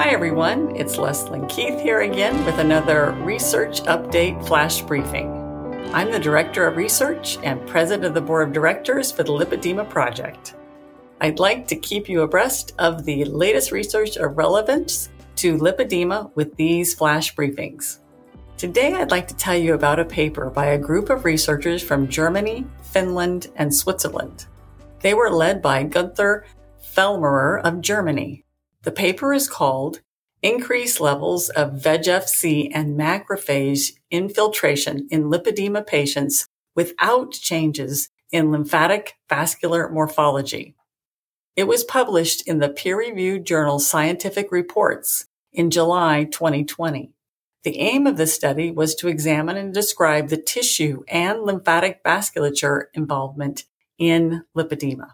Hi, everyone. It's Leslyn Keith here again with another Research Update Flash Briefing. I'm the Director of Research and President of the Board of Directors for the Lipedema Project. I'd like to keep you abreast of the latest research of relevance to lipedema with these flash briefings. Today, I'd like to tell you about a paper by a group of researchers from Germany, Finland, and Switzerland. They were led by Gunther Felmerer of Germany. The paper is called Increased Levels of VEGF-C and Macrophage Infiltration in Lipedema Patients Without Changes in Lymphatic Vascular Morphology. It was published in the peer-reviewed journal Scientific Reports in July 2020. The aim of the study was to examine and describe the tissue and lymphatic vasculature involvement in lipedema.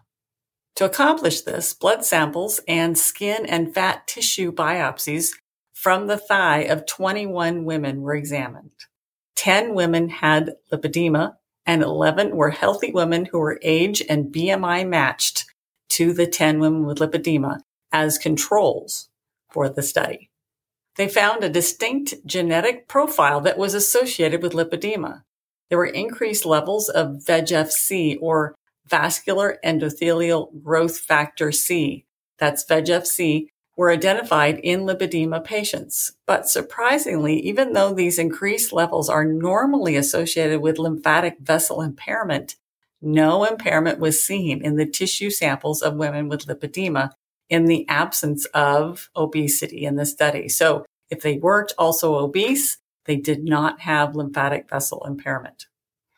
To accomplish this, blood samples and skin and fat tissue biopsies from the thigh of 21 women were examined. 10 women had lipedema and 11 were healthy women who were age and BMI matched to the 10 women with lipedema as controls for the study. They found a distinct genetic profile that was associated with lipedema. There were increased levels of VEGF-C or vascular endothelial growth factor C, that's VEGF-C, were identified in lipedema patients. But surprisingly, even though these increased levels are normally associated with lymphatic vessel impairment, no impairment was seen in the tissue samples of women with lipedema in the absence of obesity in the study. So if they weren't also obese, they did not have lymphatic vessel impairment.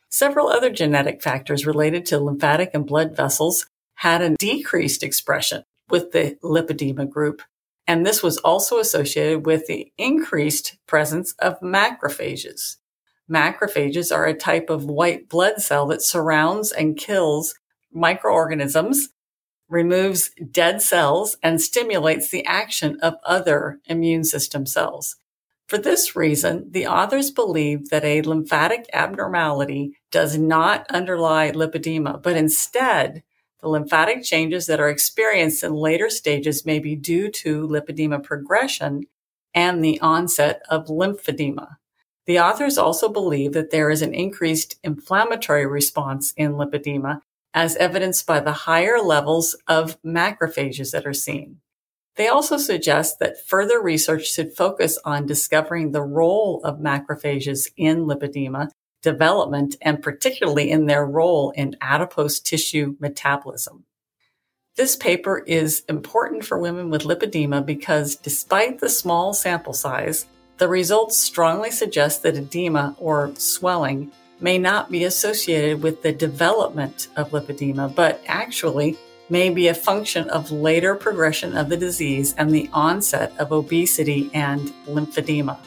Several other genetic factors related to lymphatic and blood vessels had a decreased expression with the lipedema group. And this was also associated with the increased presence of macrophages. Macrophages are a type of white blood cell that surrounds and kills microorganisms, removes dead cells, and stimulates the action of other immune system cells. For this reason, the authors believe that a lymphatic abnormality does not underlie lipedema, but instead, the lymphatic changes that are experienced in later stages may be due to lipedema progression and the onset of lymphedema. The authors also believe that there is an increased inflammatory response in lipedema as evidenced by the higher levels of macrophages that are seen. They also suggest that further research should focus on discovering the role of macrophages in lipedema development and particularly in their role in adipose tissue metabolism. This paper is important for women with lipedema because despite the small sample size, the results strongly suggest that edema or swelling may not be associated with the development of lipedema, but actually may be a function of later progression of the disease and the onset of obesity and lymphedema.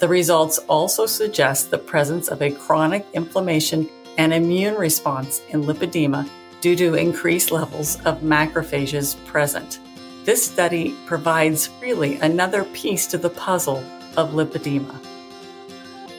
The results also suggest the presence of a chronic inflammation and immune response in lipedema due to increased levels of macrophages present. This study provides really another piece to the puzzle of lipedema.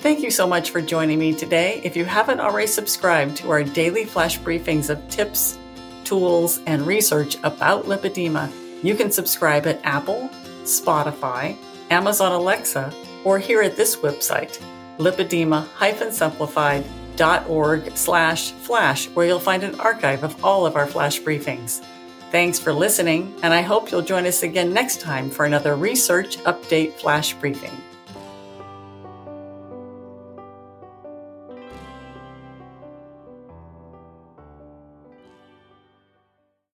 Thank you so much for joining me today. If you haven't already subscribed to our daily flash briefings of tips, tools, and research about lipedema, you can subscribe at Apple, Spotify, Amazon Alexa, or here at this website, lipedema-simplified.org slash flash, where you'll find an archive of all of our flash briefings. Thanks for listening, and I hope you'll join us again next time for another research update flash briefing.